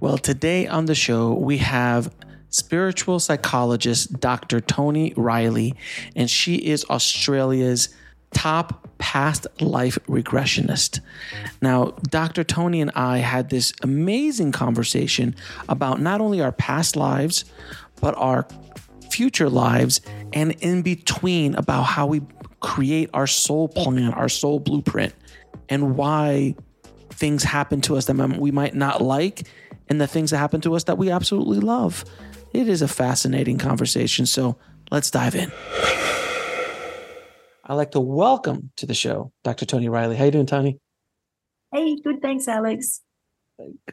Well, today on the show, we have spiritual psychologist Dr. Toni Reilly, and she is Australia's top past life regressionist. Now, Dr. Toni and I had this amazing conversation about not only our past lives, but our future lives and in between about how we create our soul plan, our soul blueprint, and why things happen to us that we might not like and the things that happen to us that we absolutely love. It is a fascinating conversation. So let's dive in. I'd like to welcome to the show Dr. Toni Reilly. How you doing, Toni? Hey, good. Thanks, Alex.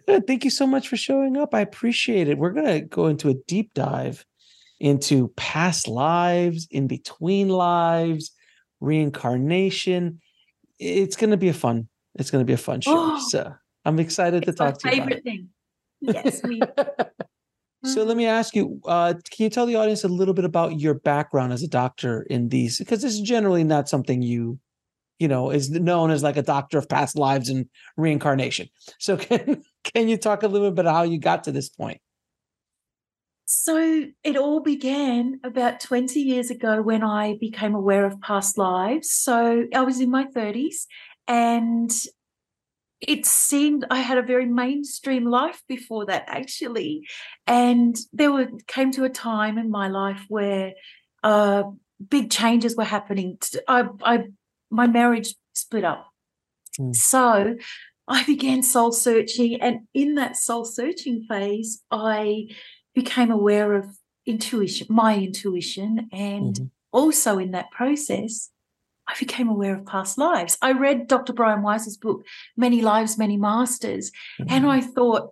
Good. Thank you so much for showing up. I appreciate it. We're going to go into a deep dive into past lives, in between lives, reincarnation. It's going to be a fun. It's going to be a fun show. Oh, so I'm excited to talk to you. Favorite thing. Yes, we. So let me ask you, uh, can you tell the audience a little bit about your background as a doctor in these? Because this is generally not something you, you know, is known as like a doctor of past lives and reincarnation. So can can you talk a little bit about how you got to this point? So it all began about 20 years ago when I became aware of past lives. So I was in my 30s and it seemed I had a very mainstream life before that, actually. And there were came to a time in my life where uh, big changes were happening. I, I my marriage split up, mm. so I began soul searching, and in that soul searching phase, I became aware of intuition, my intuition, and mm-hmm. also in that process, I became aware of past lives. I read Dr. Brian Weiss's book, Many Lives, Many Masters, mm-hmm. and I thought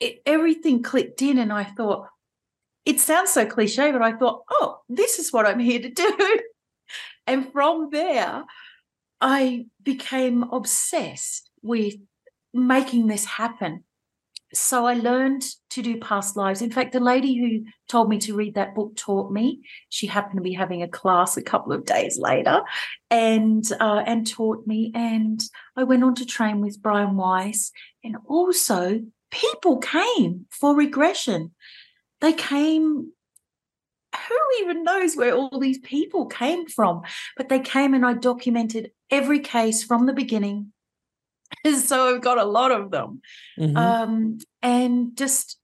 it, everything clicked in, and I thought, it sounds so cliche, but I thought, oh, this is what I'm here to do. and from there, I became obsessed with making this happen so I learned to do past lives. In fact, the lady who told me to read that book taught me. She happened to be having a class a couple of days later, and uh, and taught me. And I went on to train with Brian Weiss, and also people came for regression. They came. Who even knows where all these people came from? But they came, and I documented every case from the beginning so I've got a lot of them. Mm-hmm. Um, and just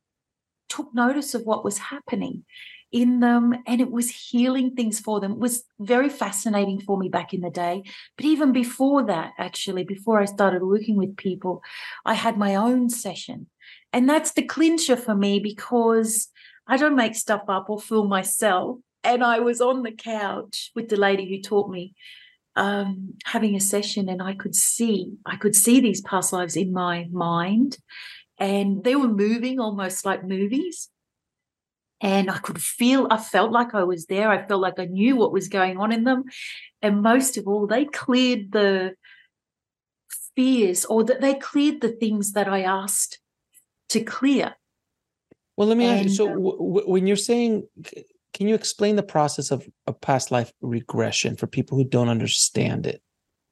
took notice of what was happening in them and it was healing things for them it was very fascinating for me back in the day but even before that actually before i started working with people i had my own session and that's the clincher for me because i don't make stuff up or fool myself and i was on the couch with the lady who taught me um, having a session and I could see, I could see these past lives in my mind and they were moving almost like movies. And I could feel, I felt like I was there. I felt like I knew what was going on in them. And most of all, they cleared the fears or that they cleared the things that I asked to clear. Well, let me and, ask you. So, w- when you're saying can you explain the process of a past life regression for people who don't understand it?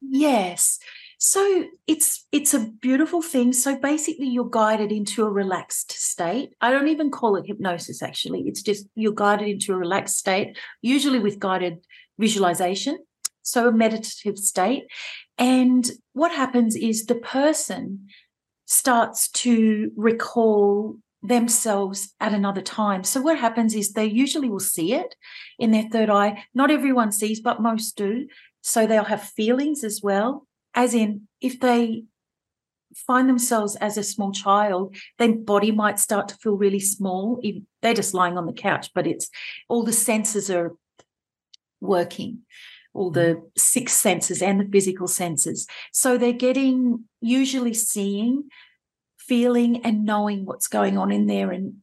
Yes. So it's it's a beautiful thing. So basically you're guided into a relaxed state. I don't even call it hypnosis actually. It's just you're guided into a relaxed state, usually with guided visualization. So a meditative state. And what happens is the person starts to recall themselves at another time. So what happens is they usually will see it in their third eye. Not everyone sees, but most do. So they'll have feelings as well. As in, if they find themselves as a small child, their body might start to feel really small. They're just lying on the couch, but it's all the senses are working, all the six senses and the physical senses. So they're getting usually seeing, feeling, and knowing what's going on in there. And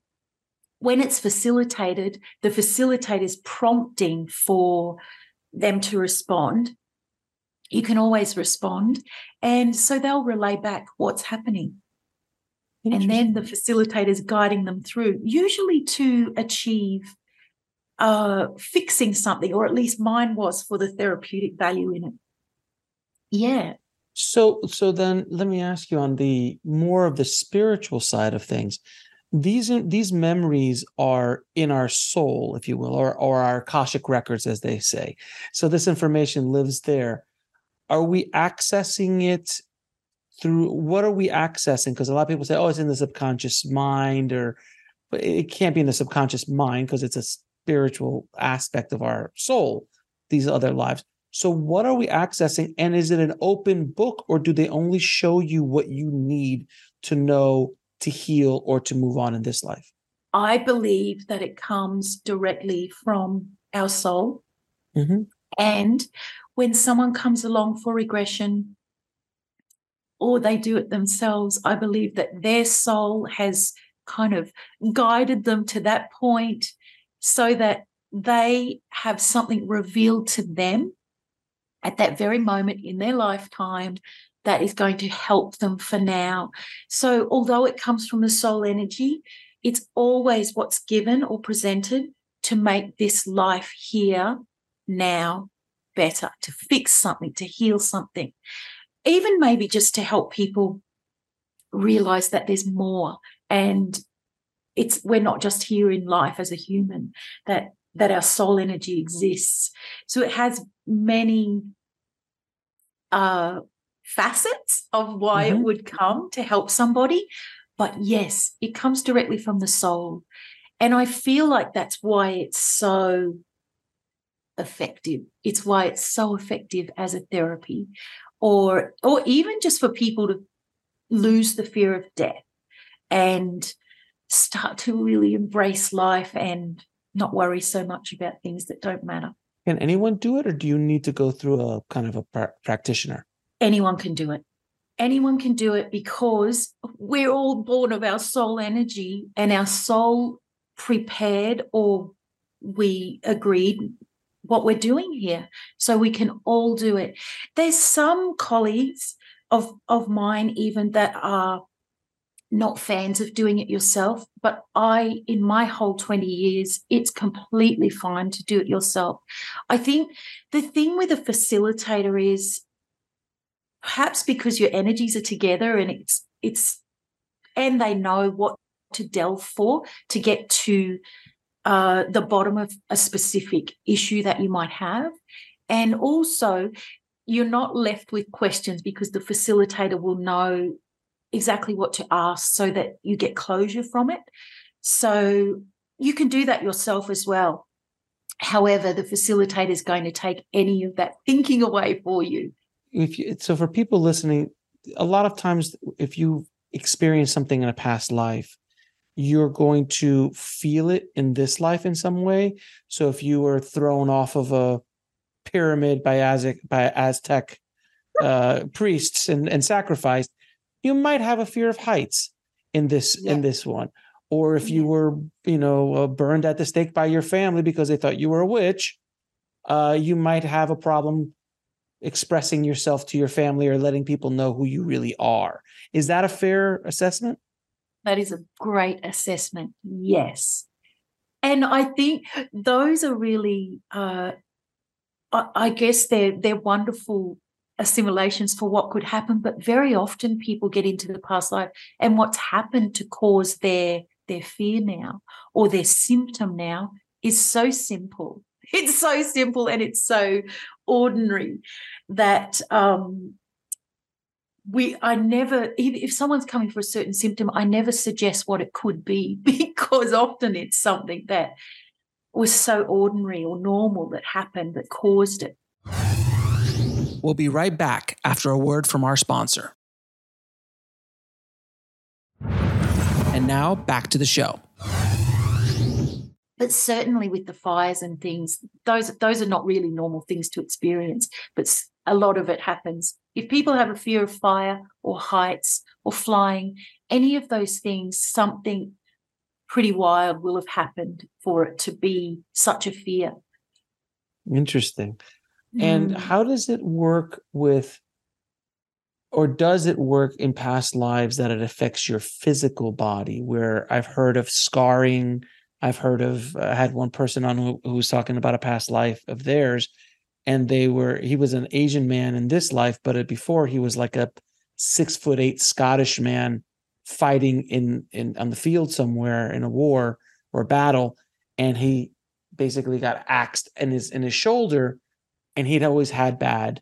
when it's facilitated, the facilitator is prompting for them to respond you can always respond. And so they'll relay back what's happening. And then the facilitator's guiding them through, usually to achieve uh, fixing something, or at least mine was for the therapeutic value in it. Yeah. So, so then let me ask you on the more of the spiritual side of things. These these memories are in our soul, if you will, or or our akashic records, as they say. So this information lives there are we accessing it through what are we accessing because a lot of people say oh it's in the subconscious mind or but it can't be in the subconscious mind because it's a spiritual aspect of our soul these other lives so what are we accessing and is it an open book or do they only show you what you need to know to heal or to move on in this life? I believe that it comes directly from our soul. Mm-hmm. and when someone comes along for regression or they do it themselves, I believe that their soul has kind of guided them to that point so that they have something revealed to them at that very moment in their lifetime that is going to help them for now. So, although it comes from the soul energy, it's always what's given or presented to make this life here now better, to fix something, to heal something, even maybe just to help people realize that there's more and it's we're not just here in life as a human that that our soul energy exists so it has many uh facets of why mm-hmm. it would come to help somebody but yes it comes directly from the soul and i feel like that's why it's so effective. It's why it's so effective as a therapy, or or even just for people to lose the fear of death and start to really embrace life and not worry so much about things that don't matter. Can anyone do it, or do you need to go through a kind of a pra- practitioner? Anyone can do it. Anyone can do it because we're all born of our soul energy, and our soul prepared or we agreed what we're doing here so we can all do it there's some colleagues of of mine even that are not fans of doing it yourself but i in my whole 20 years it's completely fine to do it yourself i think the thing with a facilitator is perhaps because your energies are together and it's it's and they know what to delve for to get to uh, the bottom of a specific issue that you might have. And also, you're not left with questions because the facilitator will know exactly what to ask so that you get closure from it. So you can do that yourself as well. However, the facilitator is going to take any of that thinking away for you. If you, so, for people listening, a lot of times, if you experience something in a past life, you're going to feel it in this life in some way. So if you were thrown off of a pyramid by Aztec by Aztec uh, priests and, and sacrificed, you might have a fear of heights in this yeah. in this one. Or if you were, you know, uh, burned at the stake by your family because they thought you were a witch, uh, you might have a problem expressing yourself to your family or letting people know who you really are. Is that a fair assessment? That is a great assessment. Yes. And I think those are really, uh, I, I guess they're they're wonderful assimilations for what could happen. But very often people get into the past life and what's happened to cause their their fear now or their symptom now is so simple. It's so simple and it's so ordinary that um, we I never if, if someone's coming for a certain symptom, I never suggest what it could be because often it's something that was so ordinary or normal that happened that caused it. We'll be right back after a word from our sponsor. And now back to the show. But certainly with the fires and things, those those are not really normal things to experience. But a lot of it happens. If people have a fear of fire or heights or flying, any of those things, something pretty wild will have happened for it to be such a fear. Interesting. And mm. how does it work with, or does it work in past lives that it affects your physical body? Where I've heard of scarring, I've heard of, I had one person on who, who was talking about a past life of theirs and they were he was an asian man in this life but before he was like a six foot eight scottish man fighting in in on the field somewhere in a war or a battle and he basically got axed in his in his shoulder and he'd always had bad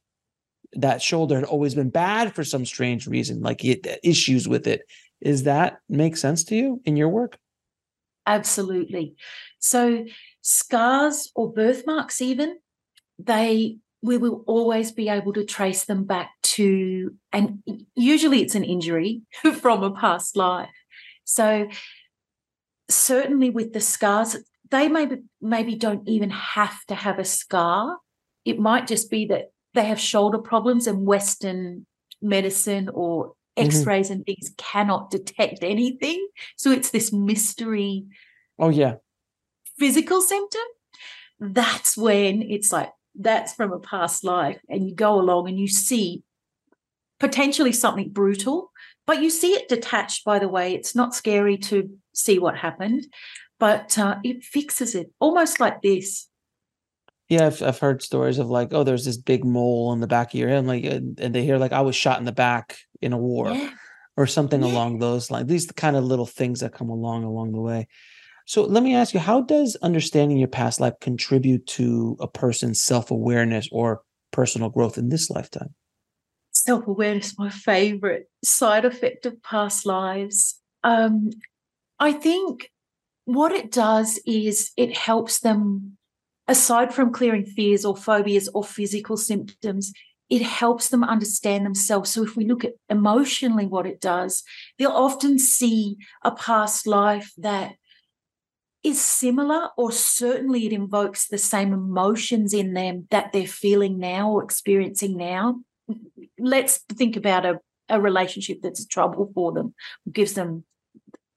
that shoulder had always been bad for some strange reason like he had issues with it. Is that make sense to you in your work? Absolutely. So scars or birthmarks even they we will always be able to trace them back to and usually it's an injury from a past life. So certainly with the scars they maybe maybe don't even have to have a scar it might just be that they have shoulder problems and western medicine or mm-hmm. x-rays mm-hmm. and things cannot detect anything so it's this mystery oh yeah physical symptom that's when it's like that's from a past life and you go along and you see potentially something brutal but you see it detached by the way it's not scary to see what happened but uh, it fixes it almost like this yeah I've, I've heard stories of like oh there's this big mole on the back of your head like and they hear like i was shot in the back in a war yeah. or something yeah. along those lines these the kind of little things that come along along the way so let me ask you, how does understanding your past life contribute to a person's self-awareness or personal growth in this lifetime? Self-awareness, my favorite side effect of past lives. Um, I think what it does is it helps them, aside from clearing fears or phobias or physical symptoms, it helps them understand themselves. So if we look at emotionally what it does, they'll often see a past life that is similar, or certainly it invokes the same emotions in them that they're feeling now or experiencing now. Let's think about a, a relationship that's trouble for them, gives them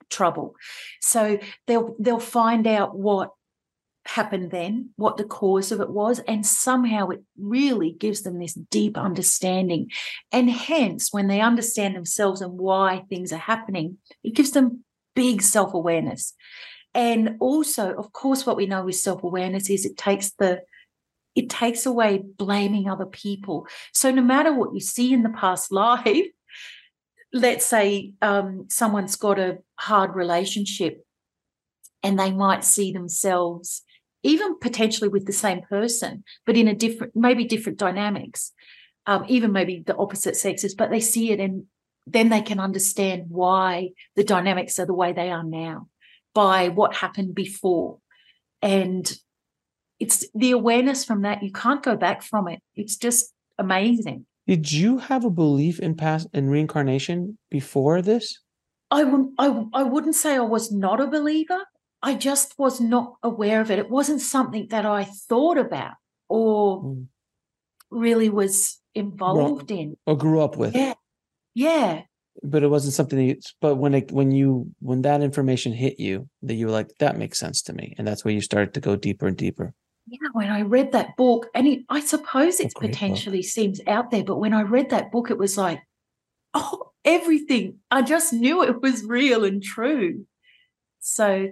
trouble. So they'll they'll find out what happened then, what the cause of it was, and somehow it really gives them this deep understanding. And hence, when they understand themselves and why things are happening, it gives them big self awareness. And also, of course, what we know with self awareness is it takes the it takes away blaming other people. So no matter what you see in the past life, let's say um, someone's got a hard relationship and they might see themselves even potentially with the same person but in a different maybe different dynamics um, even maybe the opposite sexes but they see it and then they can understand why the dynamics are the way they are now by what happened before. And it's the awareness from that, you can't go back from it. It's just amazing. Did you have a belief in past in reincarnation before this? I would I, I wouldn't say I was not a believer. I just was not aware of it. It wasn't something that I thought about or mm. really was involved well, in or grew up with. Yeah. Yeah but it wasn't something that you, but when it when you when that information hit you that you were like that makes sense to me and that's where you started to go deeper and deeper yeah when i read that book and it, i suppose it potentially book. seems out there but when i read that book it was like oh everything i just knew it was real and true so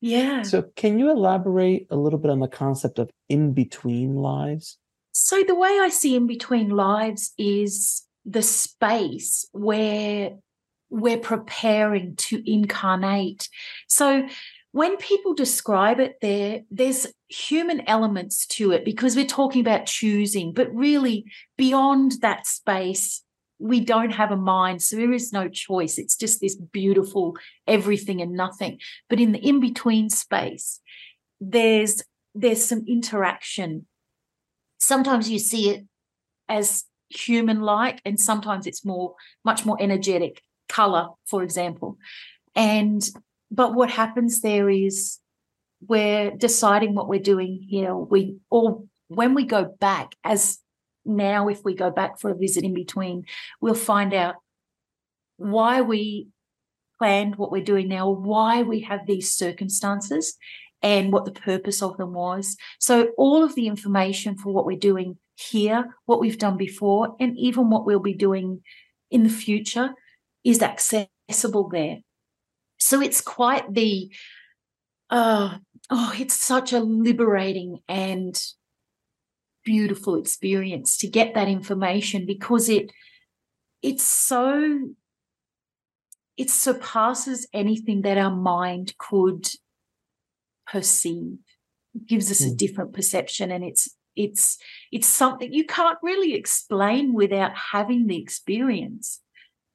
yeah so can you elaborate a little bit on the concept of in between lives so the way i see in between lives is the space where we're preparing to incarnate. So when people describe it there, there's human elements to it because we're talking about choosing, but really beyond that space we don't have a mind so there is no choice. It's just this beautiful everything and nothing. But in the in between space there's there's some interaction. Sometimes you see it as human like and sometimes it's more much more energetic color for example. And but what happens there is we're deciding what we're doing here. We or when we go back as now if we go back for a visit in between we'll find out why we planned what we're doing now why we have these circumstances and what the purpose of them was. So all of the information for what we're doing here what we've done before and even what we'll be doing in the future is accessible there. So it's quite the uh, oh it's such a liberating and beautiful experience to get that information because it it's so it surpasses anything that our mind could perceive it gives us mm. a hmm. different perception and it's it's it's something you can't really explain without having the experience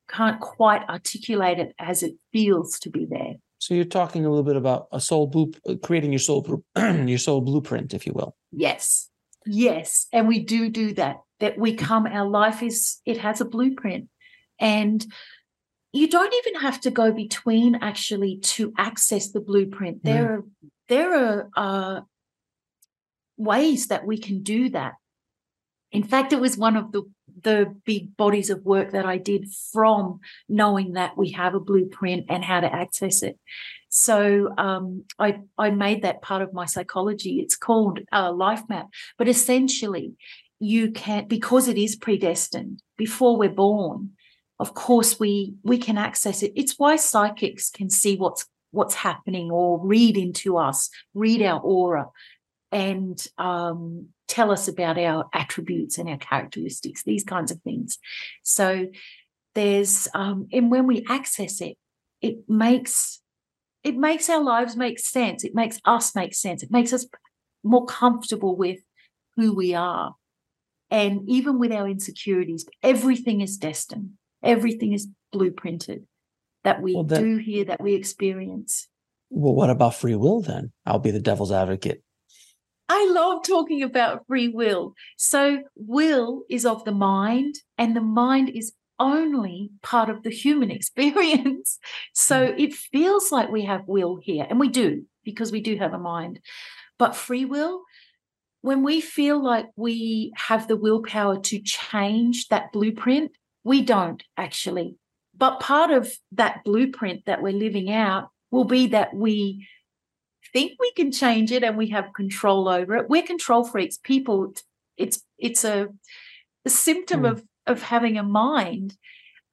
can't quite articulate it as it feels to be there so you're talking a little bit about a soul blue creating your soul your soul blueprint if you will yes Yes, and we do do that. That we come, our life is, it has a blueprint. And you don't even have to go between actually to access the blueprint. There are there are uh, ways that we can do that. In fact, it was one of the the big bodies of work that I did from knowing that we have a blueprint and how to access it. So um, I I made that part of my psychology. It's called a life map, but essentially, you can because it is predestined before we're born. Of course, we we can access it. It's why psychics can see what's what's happening or read into us, read our aura, and um, tell us about our attributes and our characteristics, these kinds of things. So there's um, and when we access it, it makes it makes our lives make sense. It makes us make sense. It makes us more comfortable with who we are. And even with our insecurities, everything is destined, everything is blueprinted that we well, then, do here, that we experience. Well, what about free will then? I'll be the devil's advocate. I love talking about free will. So, will is of the mind, and the mind is only part of the human experience. So mm. it feels like we have will here, and we do because we do have a mind. But free will, when we feel like we have the willpower to change that blueprint, we don't actually. But part of that blueprint that we're living out will be that we think we can change it and we have control over it. We're control freaks. People, it's it's a, a symptom mm. of of having a mind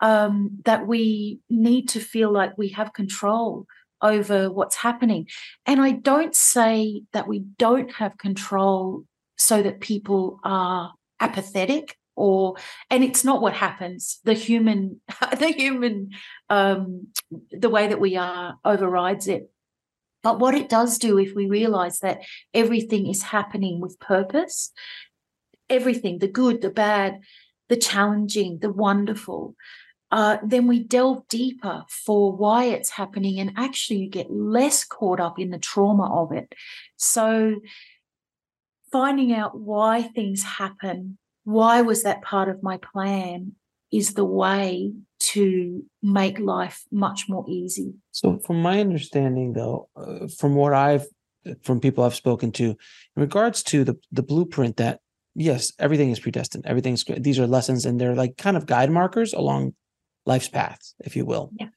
um, that we need to feel like we have control over what's happening. And I don't say that we don't have control so that people are apathetic or and it's not what happens the human the human um the way that we are overrides it but what it does do if we realize that everything is happening with purpose everything the good the bad the challenging, the wonderful, uh, then we delve deeper for why it's happening and actually you get less caught up in the trauma of it. So, finding out why things happen, why was that part of my plan, is the way to make life much more easy. So, from my understanding, though, uh, from what I've from people I've spoken to, in regards to the the blueprint that yes, everything is predestined. Everything's good. these are lessons and they're like kind of guide markers along life's path, if you will. Yeah.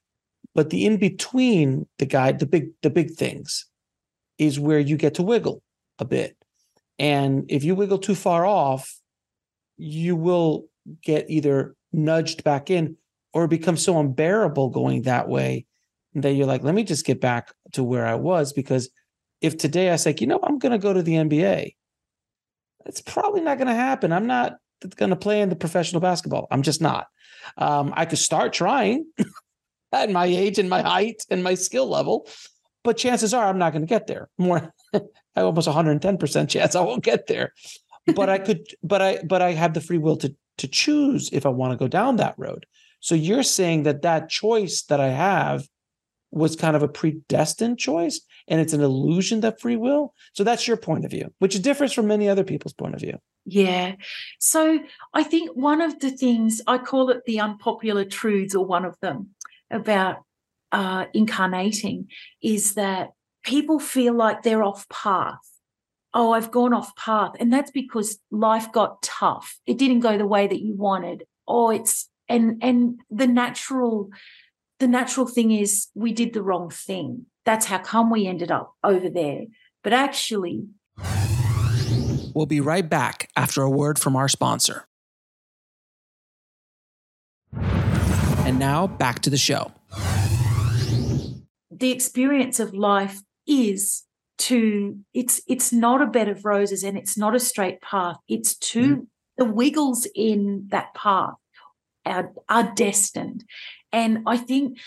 But the in between the guide, the big, the big things is where you get to wiggle a bit. And if you wiggle too far off, you will get either nudged back in or become so unbearable going that way that you're like, let me just get back to where I was. Because if today I say, you know, I'm going to go to the NBA, it's probably not going to happen. I'm not going to play in the professional basketball. I'm just not. Um, I could start trying at my age and my height and my skill level, but chances are I'm not going to get there. More, I almost 110 percent chance I won't get there. But I could, but I, but I have the free will to to choose if I want to go down that road. So you're saying that that choice that I have was kind of a predestined choice and it's an illusion that free will. So that's your point of view, which differs from many other people's point of view. Yeah. So I think one of the things I call it the unpopular truths, or one of them about uh, incarnating, is that people feel like they're off path. Oh, I've gone off path. And that's because life got tough. It didn't go the way that you wanted. Or it's and and the natural the natural thing is we did the wrong thing. That's how come we ended up over there. But actually, We'll be right back after a word from our sponsor. And now back to the show. The experience of life is to it's it's not a bed of roses and it's not a straight path. It's to mm. the wiggles in that path are, are destined. And I think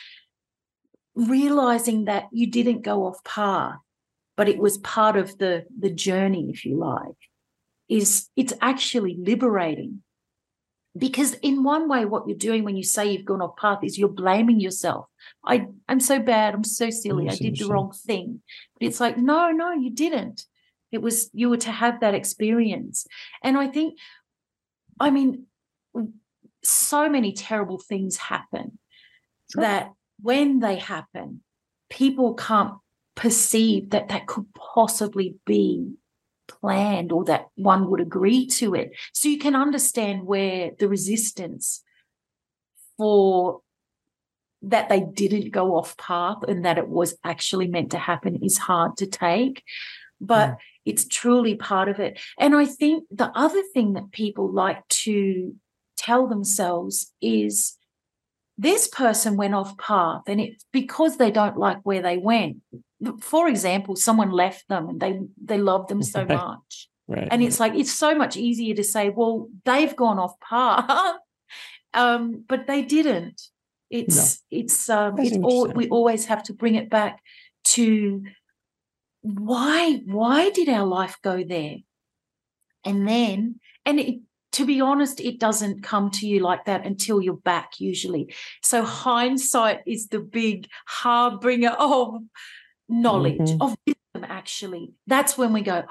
realizing that you didn't go off path, but it was part of the the journey, if you like, is it's actually liberating. Because in one way, what you're doing when you say you've gone off path is you're blaming yourself. I, I'm so bad. I'm so silly. I did the wrong thing. But it's like, no, no, you didn't. It was you were to have that experience. And I think, I mean, so many terrible things happen sure. that when they happen, people can't perceive that that could possibly be planned or that one would agree to it. So you can understand where the resistance for that they didn't go off path and that it was actually meant to happen is hard to take. But mm. it's truly part of it. And I think the other thing that people like to tell themselves is this person went off path and it's because they don't like where they went for example, someone left them and they they loved them so much. Right. And it's like it's so much easier to say, well, they've gone off path, um, but they didn't. It's no. it's um, it's all we always have to bring it back to why why did our life go there, and then and it, to be honest, it doesn't come to you like that until you're back usually. So hindsight is the big harbinger of knowledge mm-hmm. of wisdom actually that's when we go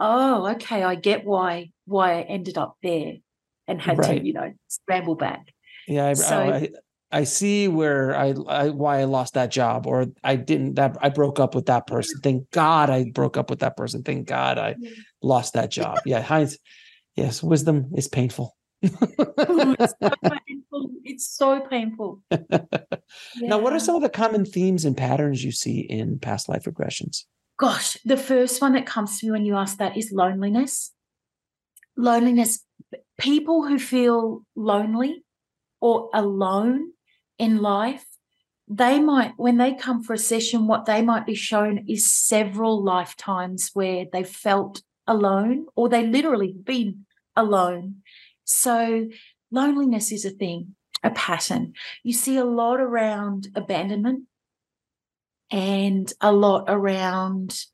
oh okay i get why why i ended up there and had right. to you know scramble back yeah I, so, I, I see where I, I why I lost that job or I didn't that I broke up with that person. Thank God I broke up with that person. Thank God I lost that job. Yeah, Heinz. Yes, wisdom is painful. Oh, it's, so painful. it's so painful. Yeah. Now, what are some of the common themes and patterns you see in past life regressions? Gosh, the first one that comes to me when you ask that is loneliness. Loneliness, people who feel lonely or alone in life, they might, when they come for a session, what they might be shown is several lifetimes where they felt alone or they literally been alone so loneliness is a thing, a pattern. You see a lot around abandonment and a lot around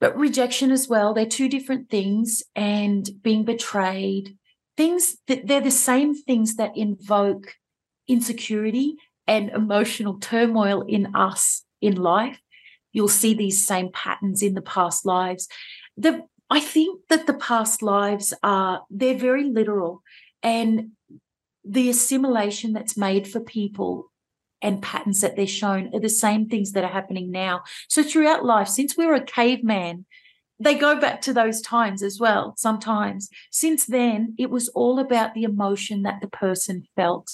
but rejection as well. They're two different things and being betrayed. Things that they're the same things that invoke insecurity and emotional turmoil in us in life. You'll see these same patterns in the past lives. The I think that the past lives are, they're very literal. And the assimilation that's made for people and patterns that they're shown are the same things that are happening now. So throughout life, since we were a caveman, they go back to those times as well, sometimes. Since then, it was all about the emotion that the person felt.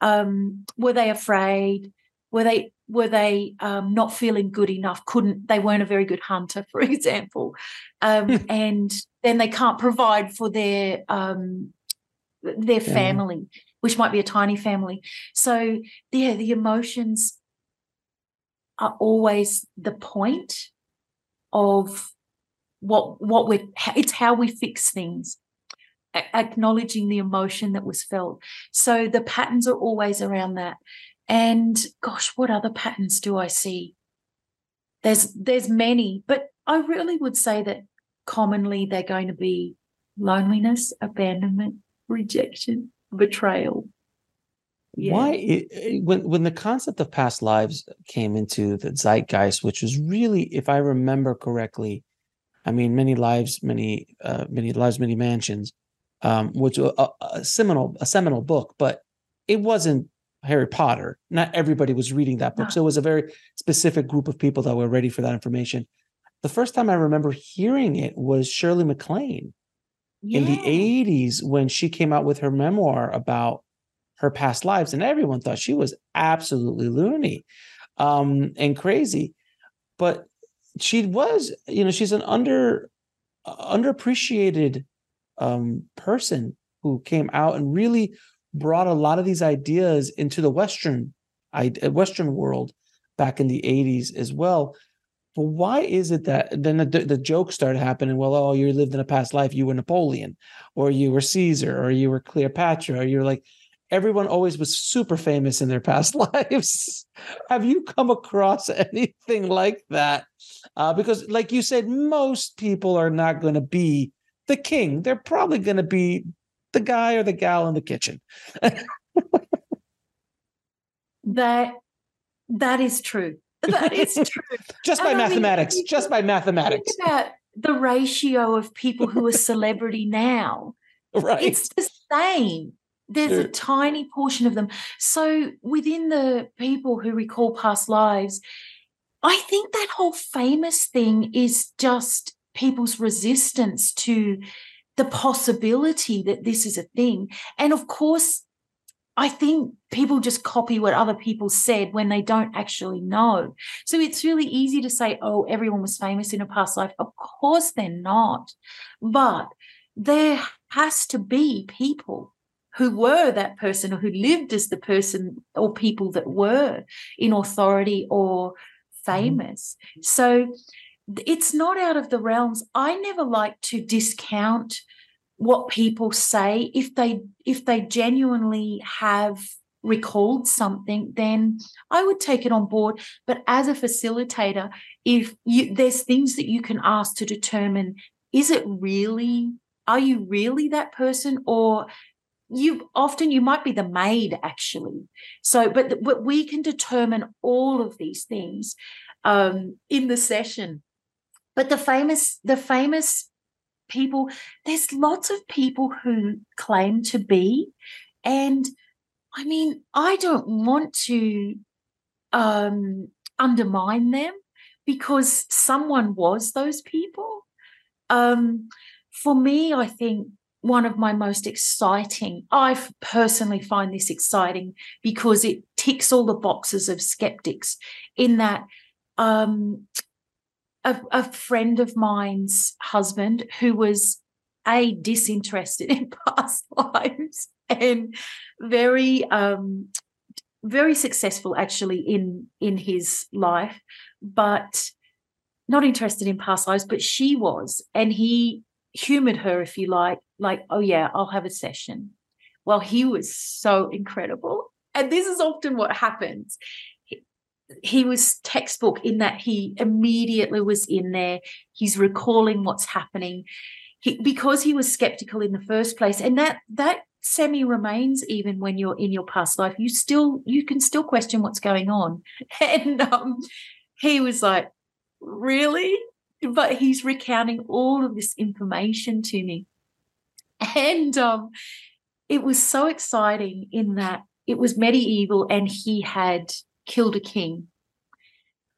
Um, were they afraid? Were they were they um, not feeling good enough? Couldn't they weren't a very good hunter, for example, um, and then they can't provide for their um, their family, yeah. which might be a tiny family. So yeah, the emotions are always the point of what what we're. It's how we fix things acknowledging the emotion that was felt. So the patterns are always around that. And gosh, what other patterns do I see? There's there's many, but I really would say that commonly they're going to be loneliness, abandonment, rejection, betrayal. Yeah. Why when when the concept of past lives came into the zeitgeist, which was really, if I remember correctly, I mean, many lives, many uh, many lives, many mansions, um, which a, a seminal a seminal book, but it wasn't Harry Potter. Not everybody was reading that book, no. so it was a very specific group of people that were ready for that information. The first time I remember hearing it was Shirley MacLaine yeah. in the 80s when she came out with her memoir about her past lives, and everyone thought she was absolutely loony um, and crazy. But she was, you know, she's an under underappreciated um, person who came out and really brought a lot of these ideas into the Western Western world back in the 80s as well. But why is it that then the, the joke started happening? Well, oh, you lived in a past life, you were Napoleon, or you were Caesar, or you were Cleopatra, or you're like, everyone always was super famous in their past lives. Have you come across anything like that? Uh, because, like you said, most people are not going to be the king. They're probably going to be the guy or the gal in the kitchen. that that is true. That is true. just by and mathematics. I mean, just by mathematics. About the ratio of people who are celebrity now. Right. It's the same. There's a tiny portion of them. So within the people who recall past lives, I think that whole famous thing is just people's resistance to the possibility that this is a thing. And of course, I think people just copy what other people said when they don't actually know. So it's really easy to say, oh, everyone was famous in a past life. Of course they're not. But there has to be people who were that person or who lived as the person or people that were in authority or mm-hmm. famous. So it's not out of the realms. I never like to discount what people say. If they if they genuinely have recalled something then i would take it on board. But as a facilitator if you there's things that you can ask to determine is it really are you really that person? Or you often you might be the maid actually. So but, but we can determine all of these things um, in the session but the famous the famous people there's lots of people who claim to be and i mean i don't want to um undermine them because someone was those people um for me i think one of my most exciting. I personally find this exciting because it ticks all the boxes of skeptics in that um, a, a friend of mine's husband who was a disinterested in past lives and very um, very successful actually in in his life but not interested in past lives but she was and he humored her if you like like, oh, yeah, I'll have a session. Well, he was so incredible. And this is often what happens. He, was textbook in that he immediately was in there. He's recalling what's happening. He, because he was skeptical in the first place, and that that semi remains even when you're in your past life. You still you can still question what's going on. And um, he was like, really? But he's recounting all of this information to me. And um, it was so exciting in that it was medieval and he had killed a king.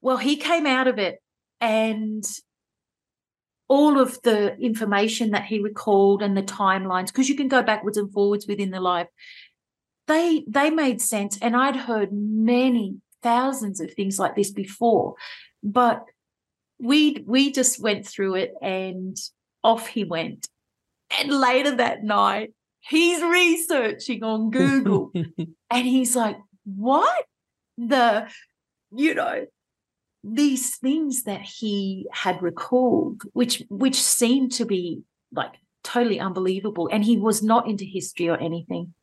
Well, he came out of it and all of the information that he recalled and the timelines, because you can go backwards and forwards within the life, they they made sense. And I'd heard many thousands of things like this before, but we we just went through it and off he went. And later that night, he's researching on Google and he's like, what? The, you know, these things that he had recalled, which which seemed to be like totally unbelievable. And he was not into history or anything.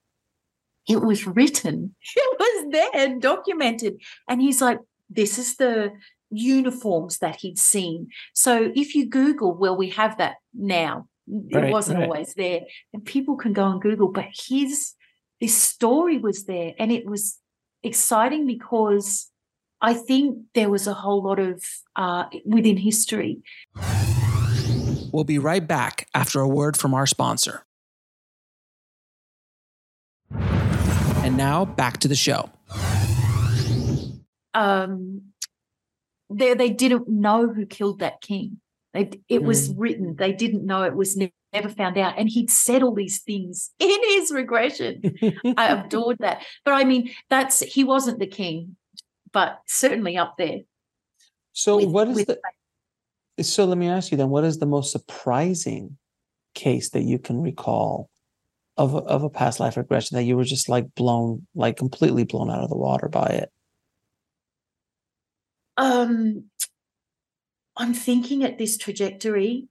It was written, it was there, documented. And he's like, this is the uniforms that he'd seen. So if you Google, well, we have that now It right, wasn't right. always there. And people can go and Google, but his this story was there and it was exciting because I think there was a whole lot of uh, within history. We'll be right back after a word from our sponsor. And now back to the show. Um, they they didn't know who killed that king. They, it mm. was written. They didn't know it was never found out. And he'd said all these things in his regression. I adored that. But I mean, that's he wasn't the king, but certainly up there. So with, what is the so let me ask you then, what is the most surprising case that you can recall of a, of a past life regression that you were just like blown, like completely blown out of the water by it? Um, I'm thinking at this trajectory,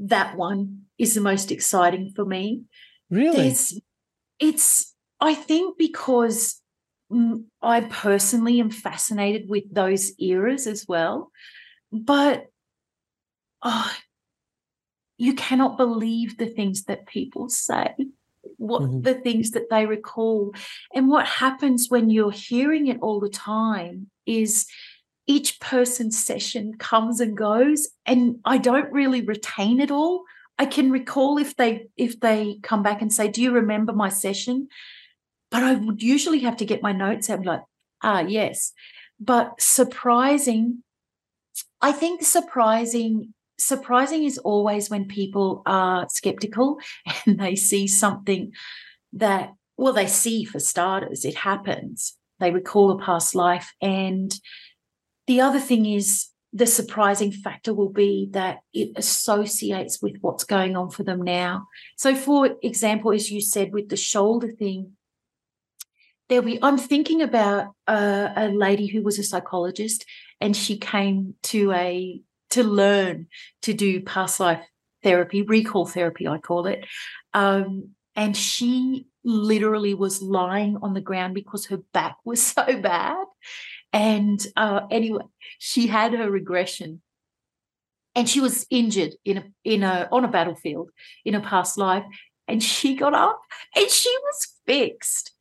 that one is the most exciting for me. Really? There's, it's, I think, because I personally am fascinated with those eras as well. But oh, you cannot believe the things that people say, what mm-hmm. the things that they recall. And what happens when you're hearing it all the time is each person's session comes and goes and i don't really retain it all. I can recall if they if they come back and say do you remember my session? But i would usually have to get my notes out and be like ah yes. But surprising i think surprising surprising is always when people are skeptical and they see something that well they see for starters it happens. They recall a past life and the other thing is the surprising factor will be that it associates with what's going on for them now. So, for example, as you said with the shoulder thing, there we I'm thinking about a, a lady who was a psychologist and she came to a to learn to do past life therapy, recall therapy, I call it. Um, and she literally was lying on the ground because her back was so bad. And uh, anyway, she had her regression, and she was injured in a in a on a battlefield in a past life, and she got up and she was fixed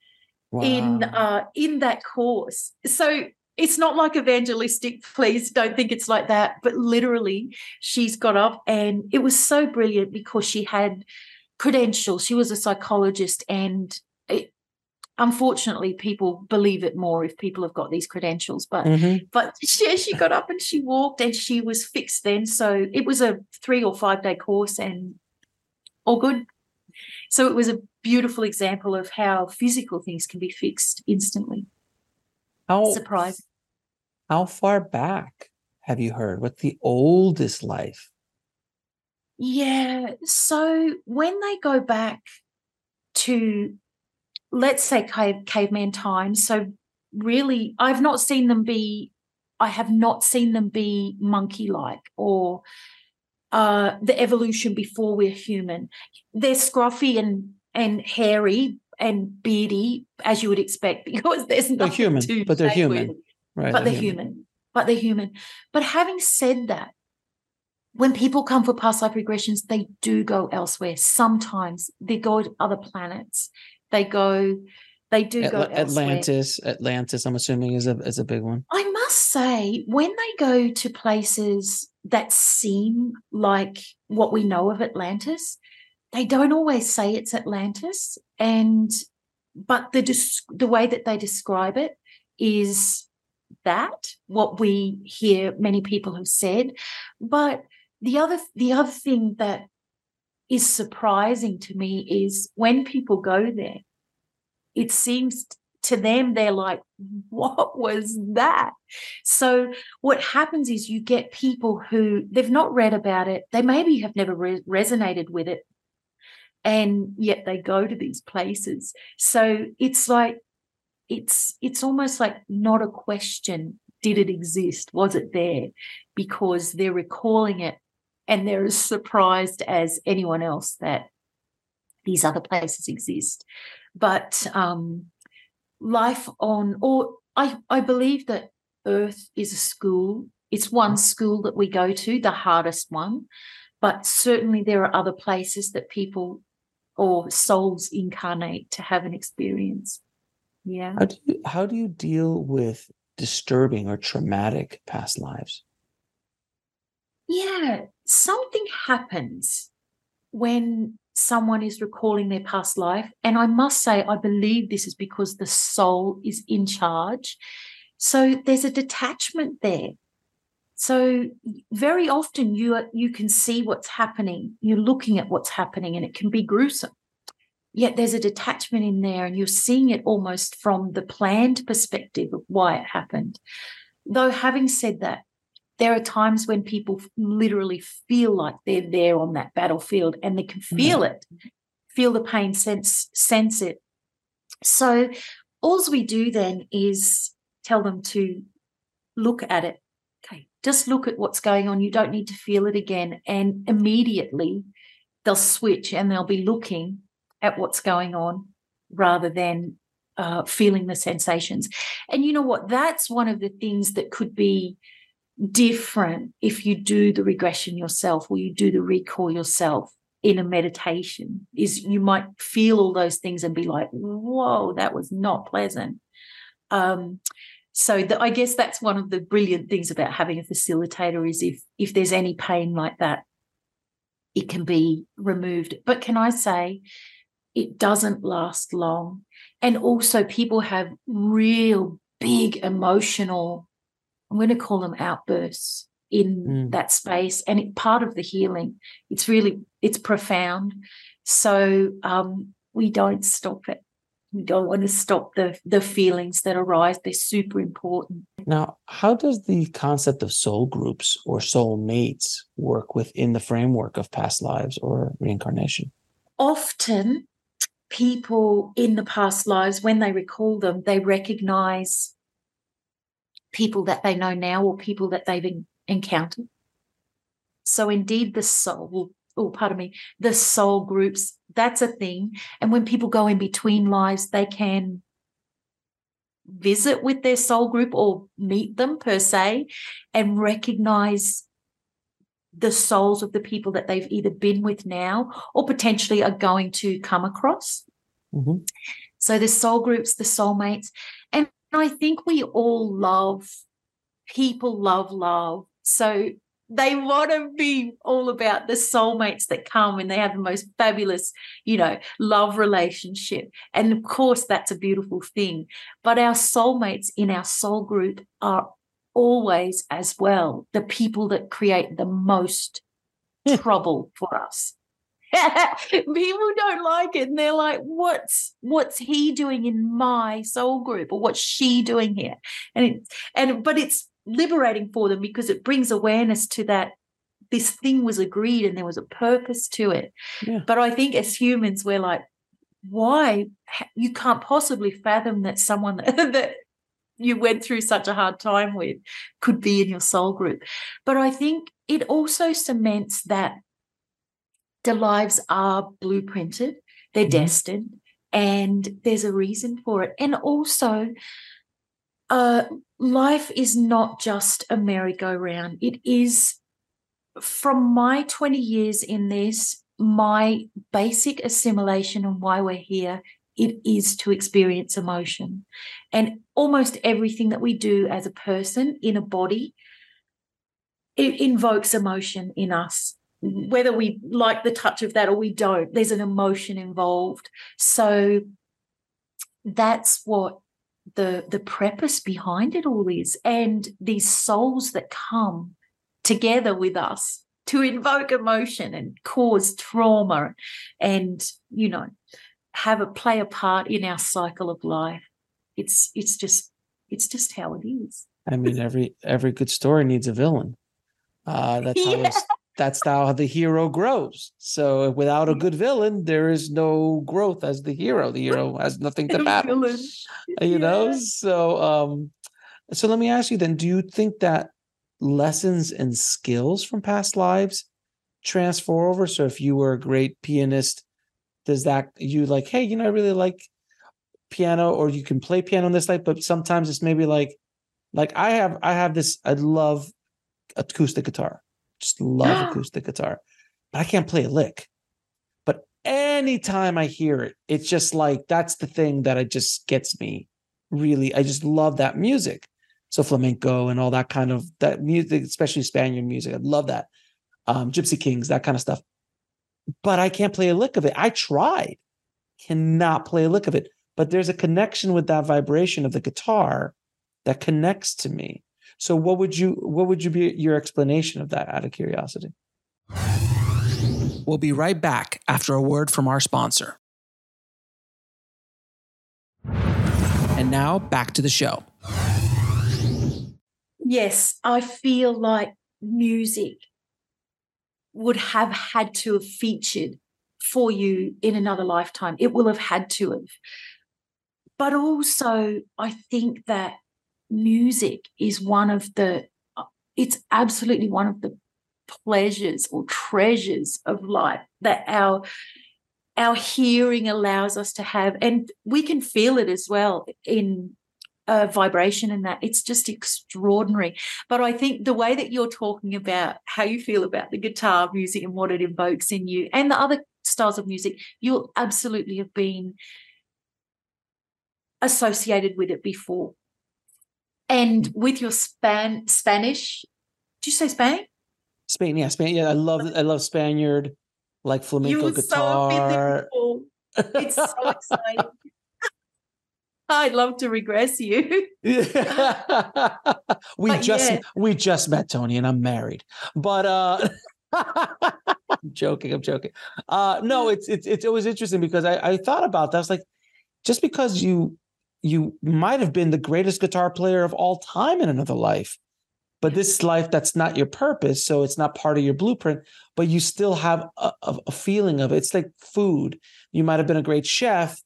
wow. in uh, in that course. So it's not like evangelistic please don't think it's like that but literally she's got up and it was so brilliant because she had credentials she was a psychologist and unfortunately people believe it more if people have got these credentials but mm-hmm. but she, she got up and she walked and she was fixed then so it was a three or five day course and all good. So it was a beautiful example of how physical things can be fixed instantly. How surprising how far back have you heard? What's the oldest life? Yeah so when they go back to let's say cave, caveman times. So really, I've not seen them be. I have not seen them be monkey-like or uh, the evolution before we're human. They're scruffy and and hairy and beardy, as you would expect, because there's nothing they're human, to but they're human, right? But they're, they're human. human. But they're human. But having said that, when people come for past life regressions, they do go elsewhere. Sometimes they go to other planets. They go, they do Atl- go elsewhere. Atlantis. Atlantis, I'm assuming is a is a big one. I must say, when they go to places that seem like what we know of Atlantis, they don't always say it's Atlantis, and but the the way that they describe it is that what we hear many people have said but the other the other thing that is surprising to me is when people go there, it seems to them they're like, what was that? So what happens is you get people who they've not read about it, they maybe have never re- resonated with it, and yet they go to these places. So it's like it's it's almost like not a question did it exist was it there because they're recalling it and they're as surprised as anyone else that these other places exist. But um, life on, or I, I believe that Earth is a school. It's one school that we go to, the hardest one. but certainly there are other places that people or souls incarnate to have an experience. Yeah. How do you, how do you deal with disturbing or traumatic past lives? Yeah, something happens when someone is recalling their past life. And I must say, I believe this is because the soul is in charge. So there's a detachment there. So very often you are, you can see what's happening. You're looking at what's happening, and it can be gruesome. Yet there's a detachment in there, and you're seeing it almost from the planned perspective of why it happened. Though, having said that, there are times when people literally feel like they're there on that battlefield and they can feel mm-hmm. it, feel the pain, sense sense it. So, all we do then is tell them to look at it Okay, just look at what's going on. You don't need to feel it again. And immediately they'll switch and they'll be looking at what's going on rather than uh, feeling the sensations. And you know what? That's one of the things that could be different if you do the regression yourself or you do the recall yourself in a meditation is you might feel all those things and be like whoa that was not pleasant um, so the, I guess that's one of the brilliant things about having a facilitator is if if there's any pain like that, it can be removed. But can I say, it doesn't last long, and also people have real big emotional. I'm going to call them outbursts in mm. that space, and it, part of the healing. It's really it's profound. So um, we don't stop it we don't want to stop the the feelings that arise they're super important now how does the concept of soul groups or soul mates work within the framework of past lives or reincarnation often people in the past lives when they recall them they recognize people that they know now or people that they've encountered so indeed the soul oh, pardon me, the soul groups. That's a thing. And when people go in between lives, they can visit with their soul group or meet them per se and recognize the souls of the people that they've either been with now or potentially are going to come across. Mm-hmm. So the soul groups, the soulmates. And I think we all love, people love love. So they want to be all about the soulmates that come and they have the most fabulous, you know, love relationship. And of course, that's a beautiful thing. But our soulmates in our soul group are always as well the people that create the most hmm. trouble for us. people don't like it and they're like what's what's he doing in my soul group or what's she doing here and it, and but it's liberating for them because it brings awareness to that this thing was agreed and there was a purpose to it. Yeah. But I think as humans, we're like, why? You can't possibly fathom that someone that you went through such a hard time with could be in your soul group. But I think it also cements that the lives are blueprinted, they're mm-hmm. destined, and there's a reason for it. And also, uh, life is not just a merry-go-round. It is, from my 20 years in this, my basic assimilation and why we're here, it is to experience emotion. And almost everything that we do as a person in a body, it invokes emotion in us. Whether we like the touch of that or we don't, there's an emotion involved. So that's what the the purpose behind it all is and these souls that come together with us to invoke emotion and cause trauma and you know have a play a part in our cycle of life. It's it's just it's just how it is. I mean every every good story needs a villain. Uh that's how yeah that's how the hero grows. So without a good villain, there is no growth as the hero. The hero has nothing to battle. You yeah. know? So um so let me ask you then, do you think that lessons and skills from past lives transfer over? So if you were a great pianist, does that you like, hey, you know, I really like piano, or you can play piano in this life, but sometimes it's maybe like like I have I have this I love acoustic guitar just love acoustic guitar. but I can't play a lick. But anytime I hear it, it's just like that's the thing that it just gets me really. I just love that music. So flamenco and all that kind of that music, especially Spaniard music. I love that. Um, Gypsy Kings, that kind of stuff. But I can't play a lick of it. I tried, cannot play a lick of it. But there's a connection with that vibration of the guitar that connects to me. So what would you what would you be your explanation of that out of curiosity? We'll be right back after a word from our sponsor. And now back to the show. Yes, I feel like music would have had to have featured for you in another lifetime. It will have had to have. But also, I think that music is one of the, it's absolutely one of the pleasures or treasures of life that our our hearing allows us to have. And we can feel it as well in uh, vibration and that it's just extraordinary. But i think the way that you're talking about how you feel about the guitar music and what it invokes in you and the other styles of music you'll absolutely have been associated with it before and with your span Spanish, do you say Spain? Spain, yeah, Spain. Yeah, I love I love Spaniard, like flamenco guitar. So it's so exciting. I'd love to regress you. Yeah. we but just yeah. we just met Toni and I'm married. But uh I'm joking, I'm joking. Uh no, it's it's it's always interesting because I, I thought about that. I was like, just because you you might have been the greatest guitar player of all time in another life but this life that's not your purpose so it's not part of your blueprint but you still have a, a, feeling of it. It's like food. You might have been a great chef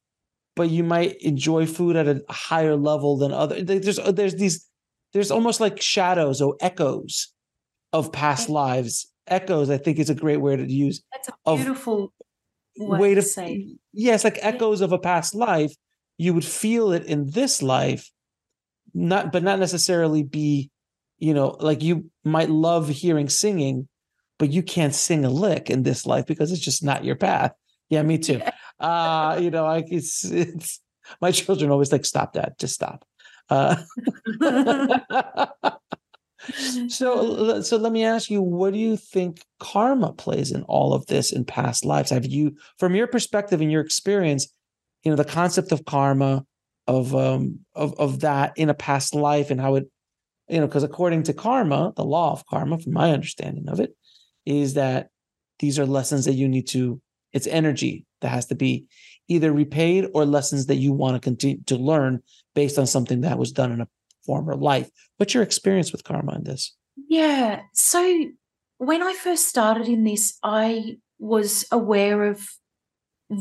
but you might enjoy food at a higher level than other there's uh, there's these there's almost like shadows or echoes of past lives. Echoes i think is a great word to use that's a beautiful way to say yes like echoes of a past life you would feel it in this life not but not necessarily be you know like you might love hearing singing but you can't sing a lick in this life because it's just not your path. Yeah me too. Uh you know I it's it's my children always like stop that just stop. Uh so so let me ask you what do you think karma plays in all of this in past lives? Have you from your perspective and your experience you know the concept of karma of um of of that in a past life and how it you know because according to karma the law of karma from my understanding of it is that these are lessons that you need to it's energy that has to be either repaid or lessons that you want to continue to learn based on something that was done in a former life. What's your experience with karma in this? Yeah so when i first started in this i was aware of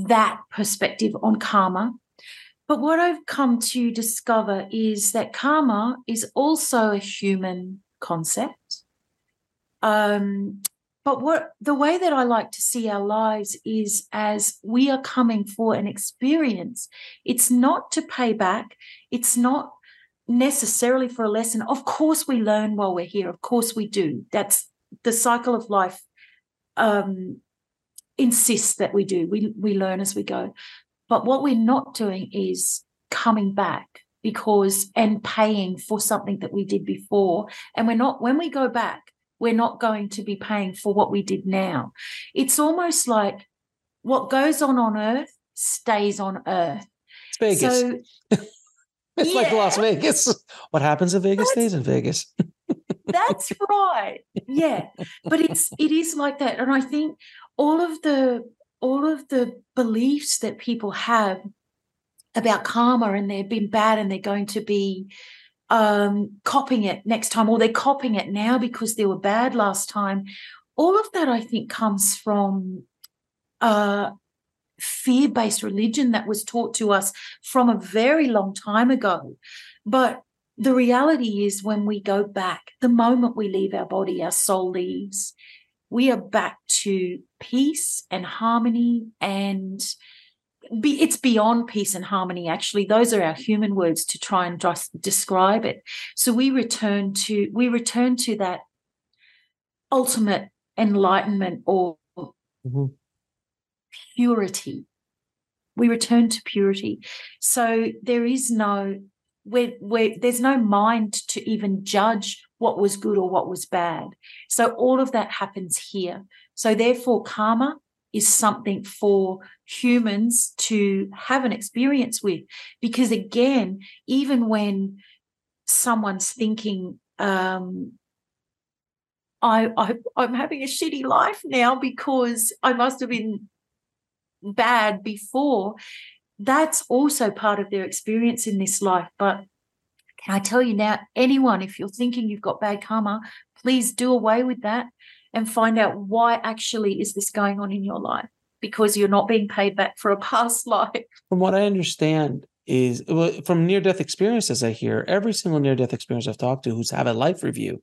that perspective on karma. But what I've come to discover is that karma is also a human concept. Um, but what the way that I like to see our lives is as we are coming for an experience. It's not to pay back. It's not necessarily for a lesson. Of course, we learn while we're here. Of course, we do. That's the cycle of life um, insists that we do. We we learn as we go. But what we're not doing is coming back because and paying for something that we did before. And we're not when we go back, we're not going to be paying for what we did now. It's almost like what goes on on earth stays on earth. It's Vegas. So, it's yeah. like Las Vegas. What happens in Vegas stays in Vegas. that's right. Yeah. But it's it is like that. And I think all of the all of the beliefs that people have about karma and they've been bad and they're going to be um, copying it next time or they're copying it now because they were bad last time all of that i think comes from uh, fear-based religion that was taught to us from a very long time ago. But the reality is when we go back the moment we leave our body our soul leaves we are back to peace and harmony and be, it's beyond peace and harmony actually those are our human words to try and just describe it so we return to we return to that ultimate enlightenment or mm-hmm. purity. We return to purity. So there is no where, where there's no mind to even judge what was good or what was bad. So all of that happens here. So therefore, karma is something for humans to have an experience with. Because again, even when someone's thinking, um, I, I I'm having a shitty life now because I must have been bad before. That's also part of their experience in this life. But I tell you now, anyone, if you're thinking you've got bad karma, please do away with that and find out why actually is this going on in your life because you're not being paid back for a past life. From what I understand, is from near death experiences I hear every single near death experience I've talked to who's had a life review,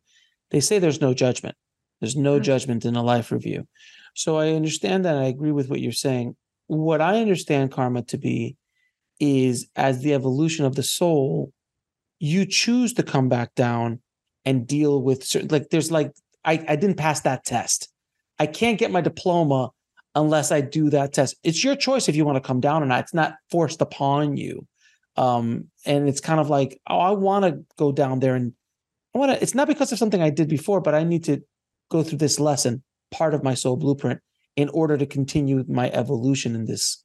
they say there's no judgment. There's no mm-hmm. judgment in a life review. So I understand that. I agree with what you're saying. What I understand karma to be is as the evolution of the soul, you choose to come back down and deal with certain like there's like I, I didn't pass that test. I can't get my diploma unless I do that test. It's your choice if you want to come down or not. It's not forced upon you. Um, and it's kind of like, oh, I want to go down there and I want to, it's not because of something I did before, but I need to go through this lesson, part of my soul blueprint, in order to continue my evolution in this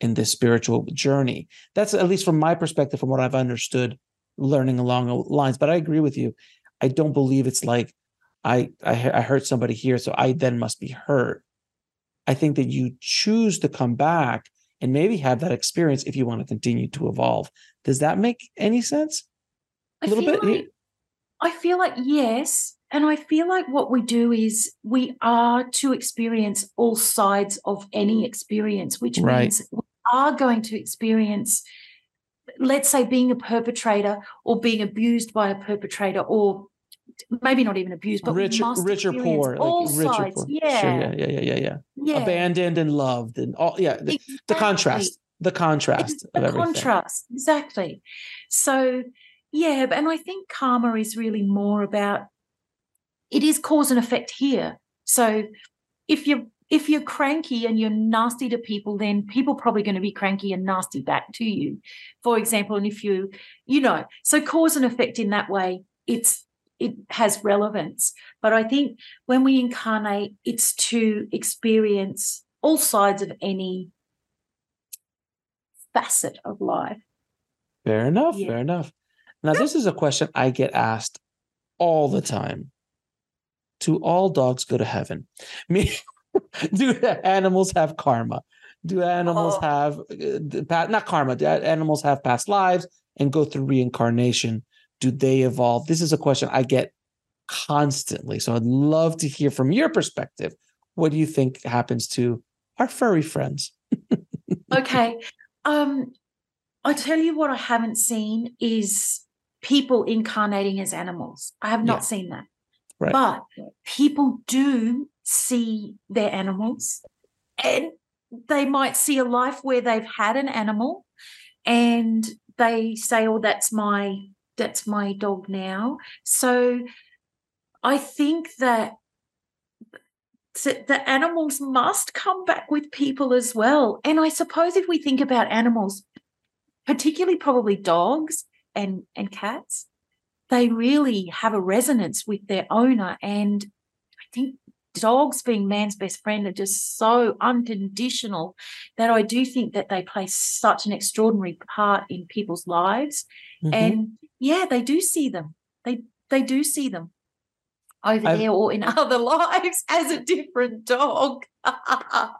in this spiritual journey. That's at least from my perspective, from what I've understood, learning along lines. But I agree with you. I don't believe it's like I I, I hurt somebody here, so I then must be hurt. I think that you choose to come back and maybe have that experience if you want to continue to evolve. Does that make any sense? A little bit. Like, I feel like yes. And I feel like what we do is we are to experience all sides of any experience, which right. means we are going to experience, let's say, being a perpetrator or being abused by a perpetrator or maybe not even abused, but rich, rich or poor, all like rich sides. Or poor. Yeah. Sure, yeah, yeah, yeah, yeah, yeah, yeah. Abandoned and loved, and all. Yeah, the, exactly. the contrast, the contrast it's of the. Contrast, exactly. So, yeah, and I think karma is really more about it is cause and effect here. So, if you're if you're cranky and you're nasty to people, then people probably going to be cranky and nasty back to you. For example, and if you, you know, so cause and effect in that way, it's it has relevance. But I think when we incarnate, it's to experience all sides of any facet of life. Fair enough. Yeah. Fair enough. Now, this is a question I get asked all the time. Do all dogs go to heaven? Me, do animals have karma? Do animals oh. have uh, not karma? Do animals have past lives and go through reincarnation? do they evolve? This is a question I get constantly. So I'd love to hear from your perspective. What do you think happens to our furry friends? okay. Um, I tell you what I haven't seen is people incarnating as animals. I have not yeah. seen that. Right. But people do see their animals and they might see a life where they've had an animal and they say, Oh, that's my that's my dog now. So I think that the animals must come back with people as well. And I suppose if we think about animals, particularly probably dogs and, and cats, they really have a resonance with their owner. And I think dogs being man's best friend are just so unconditional that I do think that they play such an extraordinary part in people's lives. Mm-hmm. And yeah, they do see them. They they do see them over I've, there or in other lives as a different dog.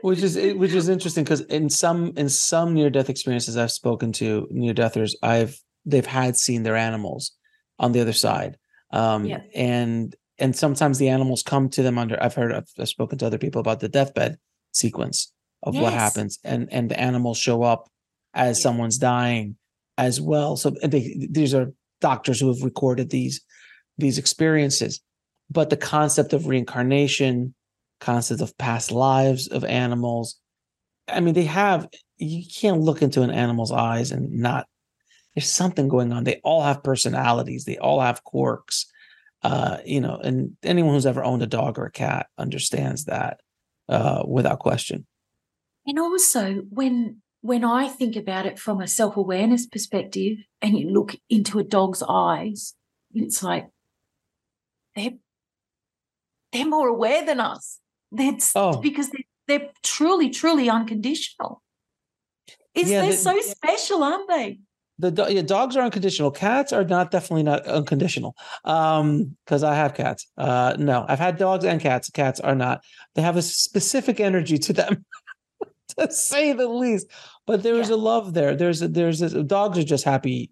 which is which is interesting because in some in some near death experiences I've spoken to near deathers, I've they've had seen their animals on the other side. Um, yeah. and and sometimes the animals come to them under I've heard I've, I've spoken to other people about the deathbed sequence of yes. what happens and and the animals show up as someone's dying as well. So they, these are doctors who have recorded these these experiences. But the concept of reincarnation, concept of past lives of animals, I mean, they have you can't look into an animal's eyes and not there's something going on. They all have personalities, they all have quirks. Uh, you know, and anyone who's ever owned a dog or a cat understands that. uh, without question. And also, when when I think about it from a self awareness perspective, and you look into a dog's eyes, it's like they're they're more aware than us. That's oh. because they're, they're truly, truly unconditional. Is yeah, they're so special, aren't they? The yeah, dogs are unconditional. Cats are not definitely not unconditional. Um, because I have cats. Uh, no, I've had dogs and cats. Cats are not. They have a specific energy to them, to say the least. But there is yeah. a love there. There's a, there's a, dogs are just happy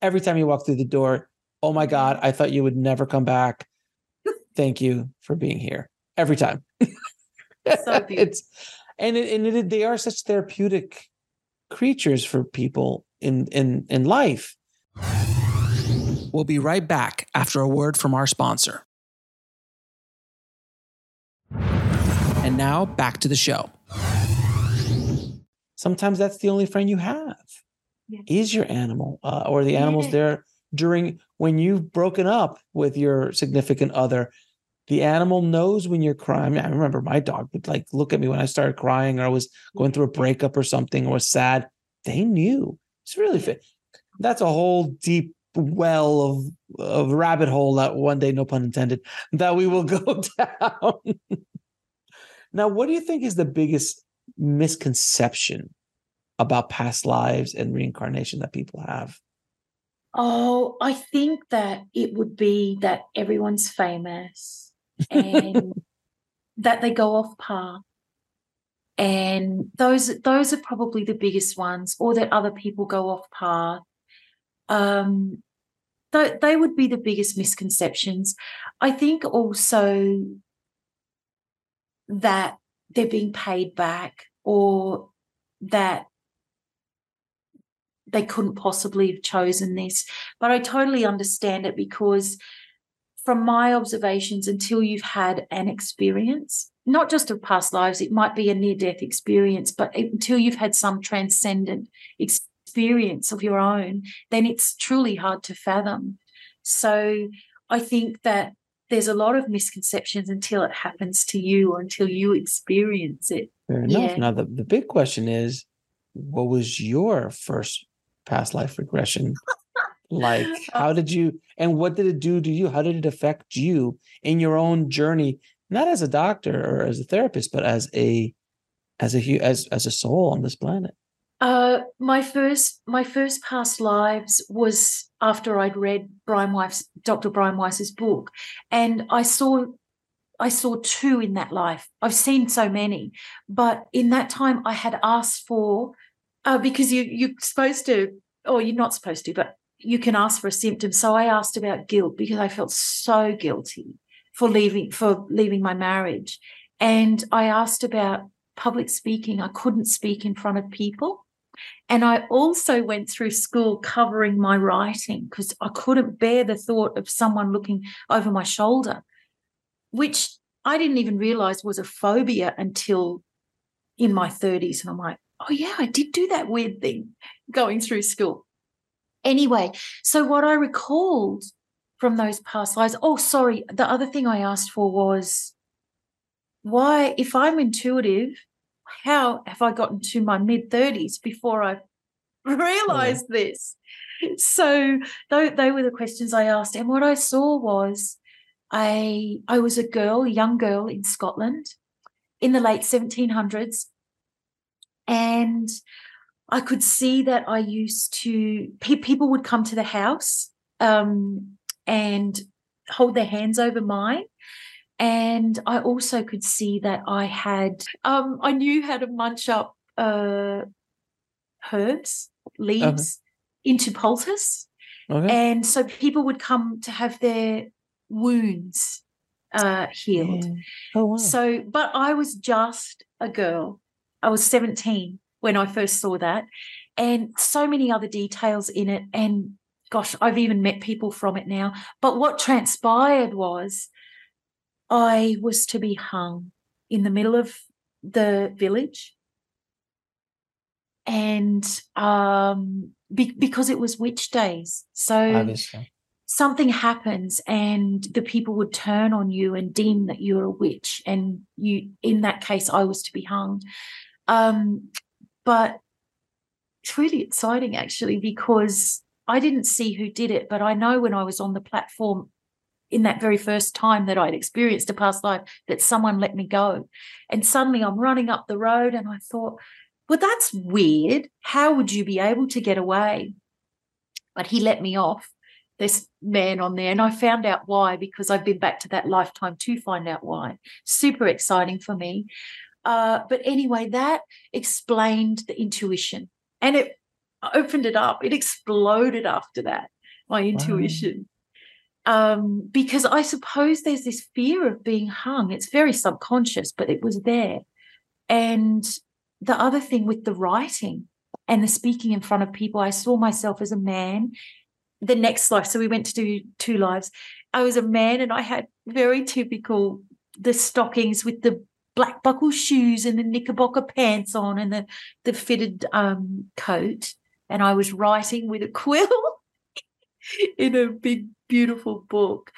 every time you walk through the door. Oh my god, I thought you would never come back. Thank you for being here every time. So it's and it, and it, they are such therapeutic creatures for people in in in life. We'll be right back after a word from our sponsor. And now back to the show. Sometimes that's the only friend you have. Yeah. Is your animal uh, or the animals yeah. there during when you've broken up with your significant other? The animal knows when you're crying. I remember my dog would like look at me when I started crying or I was going through a breakup or something or was sad. They knew it's really fit. That's a whole deep well of of rabbit hole that one day, no pun intended, that we will go down. now, what do you think is the biggest misconception about past lives and reincarnation that people have? Oh, I think that it would be that everyone's famous and that they go off path and those those are probably the biggest ones or that other people go off path. Um th- they would be the biggest misconceptions. I think also that they're being paid back or that they couldn't possibly have chosen this. But i totally understand it because from my observations until you've had an experience not just of past lives, it might be a near death experience, but until you've had some transcendent experience of your own, then it's truly hard to fathom. So I think that there's a lot of misconceptions until it happens to you or until you experience it. Fair enough. Yeah. Now, the, the big question is what was your first past life regression like? How did you, and what did it do to you? How did it affect you in your own journey not as a doctor or as a therapist, but as a as a as as a soul on this planet? Uh, my first my first past lives was after I'd read Brian Weiss, Dr. Brian Weiss's book, and I saw I saw two in that life. I've seen so many, but in that time I had asked for uh, because you you're supposed to, or you're not supposed to, but you can ask for a symptom. So I asked about guilt because I felt so guilty for leaving for leaving my marriage. And i asked about public speaking. I couldn't speak in front of people. And i also went through school covering my writing because i couldn't bear the thought of someone looking over my shoulder which i didn't even realize was a phobia until in my 30s and i'm like oh yeah i did do that weird thing going through school. Anyway so what i recalled from those past lives. Oh, sorry. The other thing I asked for was why, if I'm intuitive, how have I gotten to my mid 30s before I realized yeah. this? So they, they were the questions I asked. And what I saw was I, I was a girl, a young girl in Scotland in the late 1700s. And I could see that I used to, pe- people would come to the house um, and hold their hands over mine. And I also could see that I had, um, I knew how to munch up uh, herbs, leaves okay. into poultice. Okay. And so people would come to have their wounds uh, healed. Yeah. Oh, wow. So, but I was just a girl. I was 17 when I first saw that. And so many other details in it. And gosh, I've even met people from it now. But what transpired was I was to be hung in the middle of the village. And um, be- because it was witch days. So, Obviously. something happens and the people would turn on you and deem that you're a witch and you in that case i was to be hung um, but it's really exciting actually because i didn't see who did it but i know when i was on the platform in that very first time that i'd experienced a past life that someone let me go and suddenly i'm running up the road and i thought well that's weird how would you be able to get away but he let me off this man on there. And I found out why because I've been back to that lifetime to find out why. Super exciting for me. Uh, but anyway, that explained the intuition and it opened it up. It exploded after that, my intuition. Wow. Um, because I suppose there's this fear of being hung. It's very subconscious, but it was there. And the other thing with the writing and the speaking in front of people, I saw myself as a man the next life. So we went to do two lives. I was a man and I had very typical the stockings with the black buckle shoes and the knickerbocker pants on and the the fitted um, coat. And I was writing with a quill in a big, beautiful book.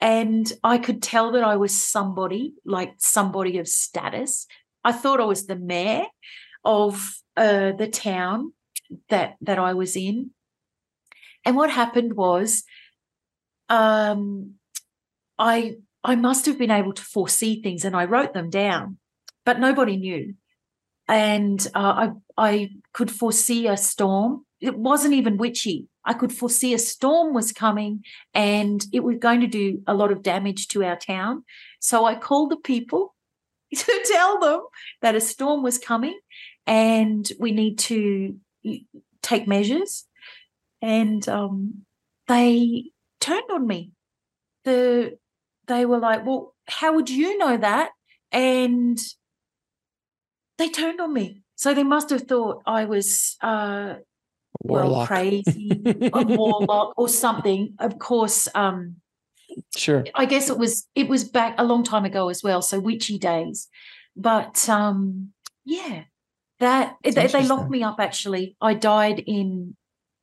And I could tell that I was somebody, like somebody of status. I thought I was the mayor of uh, the town that that I was in. And what happened was, um, I I must have been able to foresee things, and I wrote them down, but nobody knew. And uh, I I could foresee a storm. It wasn't even witchy. I could foresee a storm was coming, and it was going to do a lot of damage to our town. So I called the people to tell them that a storm was coming, and we need to take measures and um, they turned on me. The they were like, "Well, how would you know that?" And they turned on me. So they must have thought I was uh, well crazy, a warlock or something. Of course, um, sure. I guess it was it was back a long time ago as well, so witchy days. But um, yeah, that they, they locked me up. Actually, I died in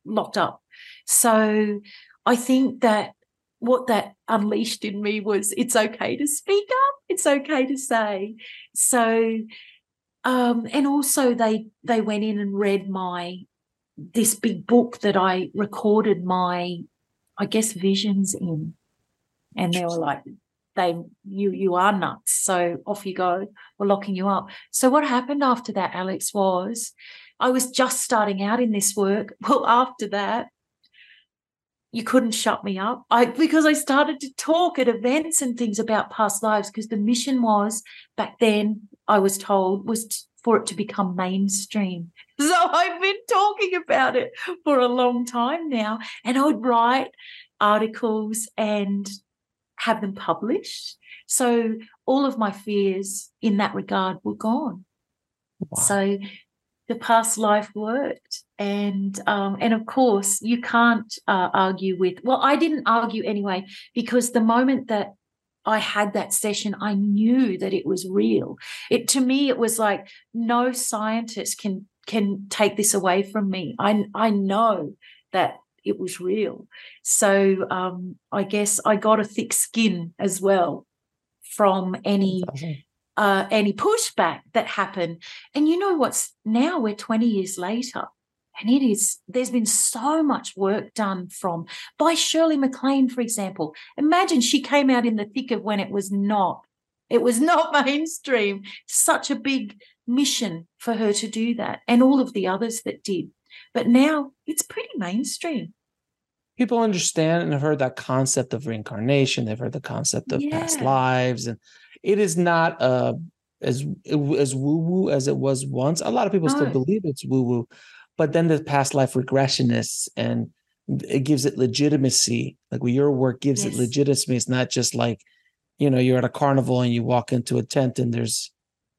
locked up. So I think that what that unleashed in me was it's okay to speak up, it's okay to say. So um, and also they they went in and read my this big book that I recorded my I guess visions in. And they were like, they you you are nuts. So off you go. We're locking you up. So what happened after that, Alex, was I was just starting out in this work. Well, after that, you couldn't shut me up. I because I started to talk at events and things about past lives because the mission was back then I was told was for it to become mainstream. So I've been talking about it for a long time now and I would write articles and have them published. So all of my fears in that regard were gone. Wow. So the past life worked. And um, and of course you can't uh, argue with well i didn't argue anyway because the moment that i had that session i knew that it was real. It to me it was like no scientist can can take this away from me. I i know that it was real. So um, i guess i got a thick skin as well from any uh, any pushback that happened. And you know what's now we're 20 years later. And it is, there's been so much work done from by Shirley MacLaine, for example. Imagine she came out in the thick of when it was not, it was not mainstream. Such a big mission for her to do that, and all of the others that did. But now it's pretty mainstream. People understand and have heard that concept of reincarnation. They've heard the concept of yeah. past lives and it is not uh, as as woo woo as it was once. A lot of people still believe it's woo woo, but then the past life regressionists and it gives it legitimacy. Like well, your work gives yes. it legitimacy. It's not just like, you know, you're at a carnival and you walk into a tent and there's,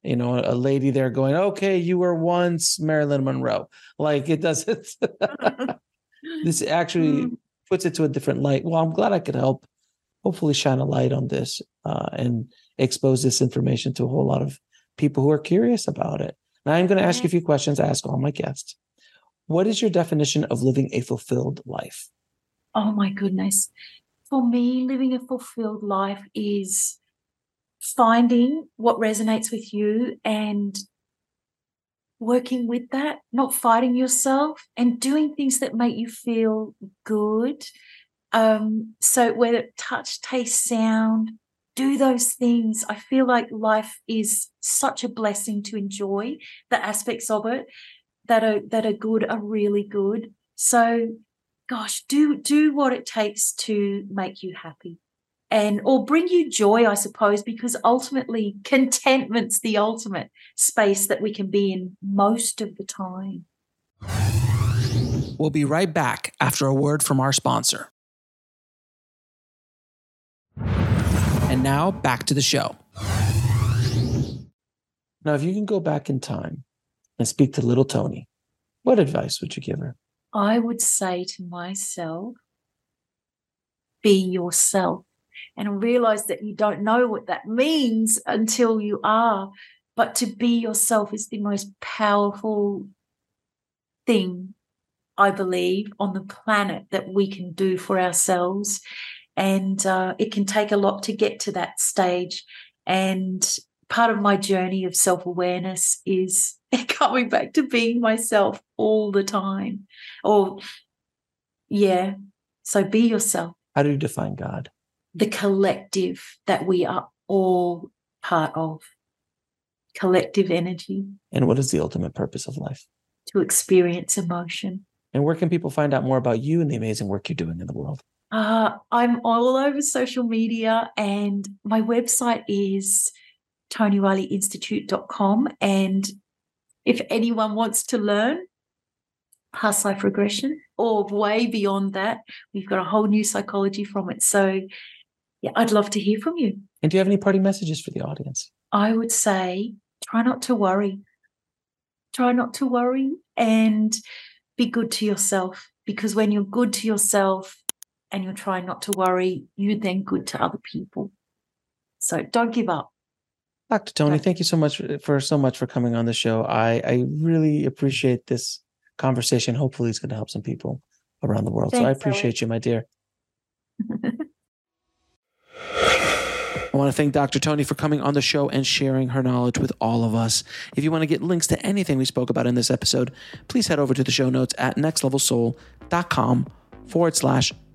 you know, a lady there going, "Okay, you were once Marilyn Monroe." Like it doesn't. this actually mm. puts it to a different light. Well, I'm glad I could help. Hopefully, shine a light on this uh, and expose this information to a whole lot of people who are curious about it. Now, I'm going to ask you a few questions I ask all my guests. What is your definition of living a fulfilled life? Oh my goodness. For me, living a fulfilled life is finding what resonates with you and working with that, not fighting yourself and doing things that make you feel good. Um, so whether touch, taste, sound, do those things. I feel like life is such a blessing to enjoy the aspects of it that are that are good are really good. So gosh, do do what it takes to make you happy and or bring you joy i suppose because ultimately contentment's the ultimate space that we can be in most of the time we'll be right back after a word from our sponsor and now back to the show now if you can go back in time and speak to little Toni what advice would you give her i would say to myself be yourself and realize that you don't know what that means until you are. But to be yourself is the most powerful thing, I believe, on the planet that we can do for ourselves. And uh, it can take a lot to get to that stage. And part of my journey of self awareness is coming back to being myself all the time. Or, yeah. So be yourself. How do you define God? the collective that we are all part of, collective energy. And what is the ultimate purpose of life? To experience emotion. And where can people find out more about you and the amazing work you're doing in the world? Uh, I'm all over social media, and my website is tonireillyinstitute.com. And if anyone wants to learn past life regression or way beyond that, we've got a whole new psychology from it. So yeah, I'd love to hear from you. And do you have any parting messages for the audience? I would say try not to worry. Try not to worry and be good to yourself because when you're good to yourself and you're trying not to worry, you're then good to other people. So don't give up. Dr. Toni, thank you so much uh, for so much for coming on the show. I, I really appreciate this conversation. Hopefully it's going to help some people around the world. Thanks, so I appreciate you, my dear. I want to thank Dr. Toni for coming on the show and sharing her knowledge with all of us. If you want to get links to anything we spoke about in this episode, please head over to the show notes at nextlevelsoul.com forward slash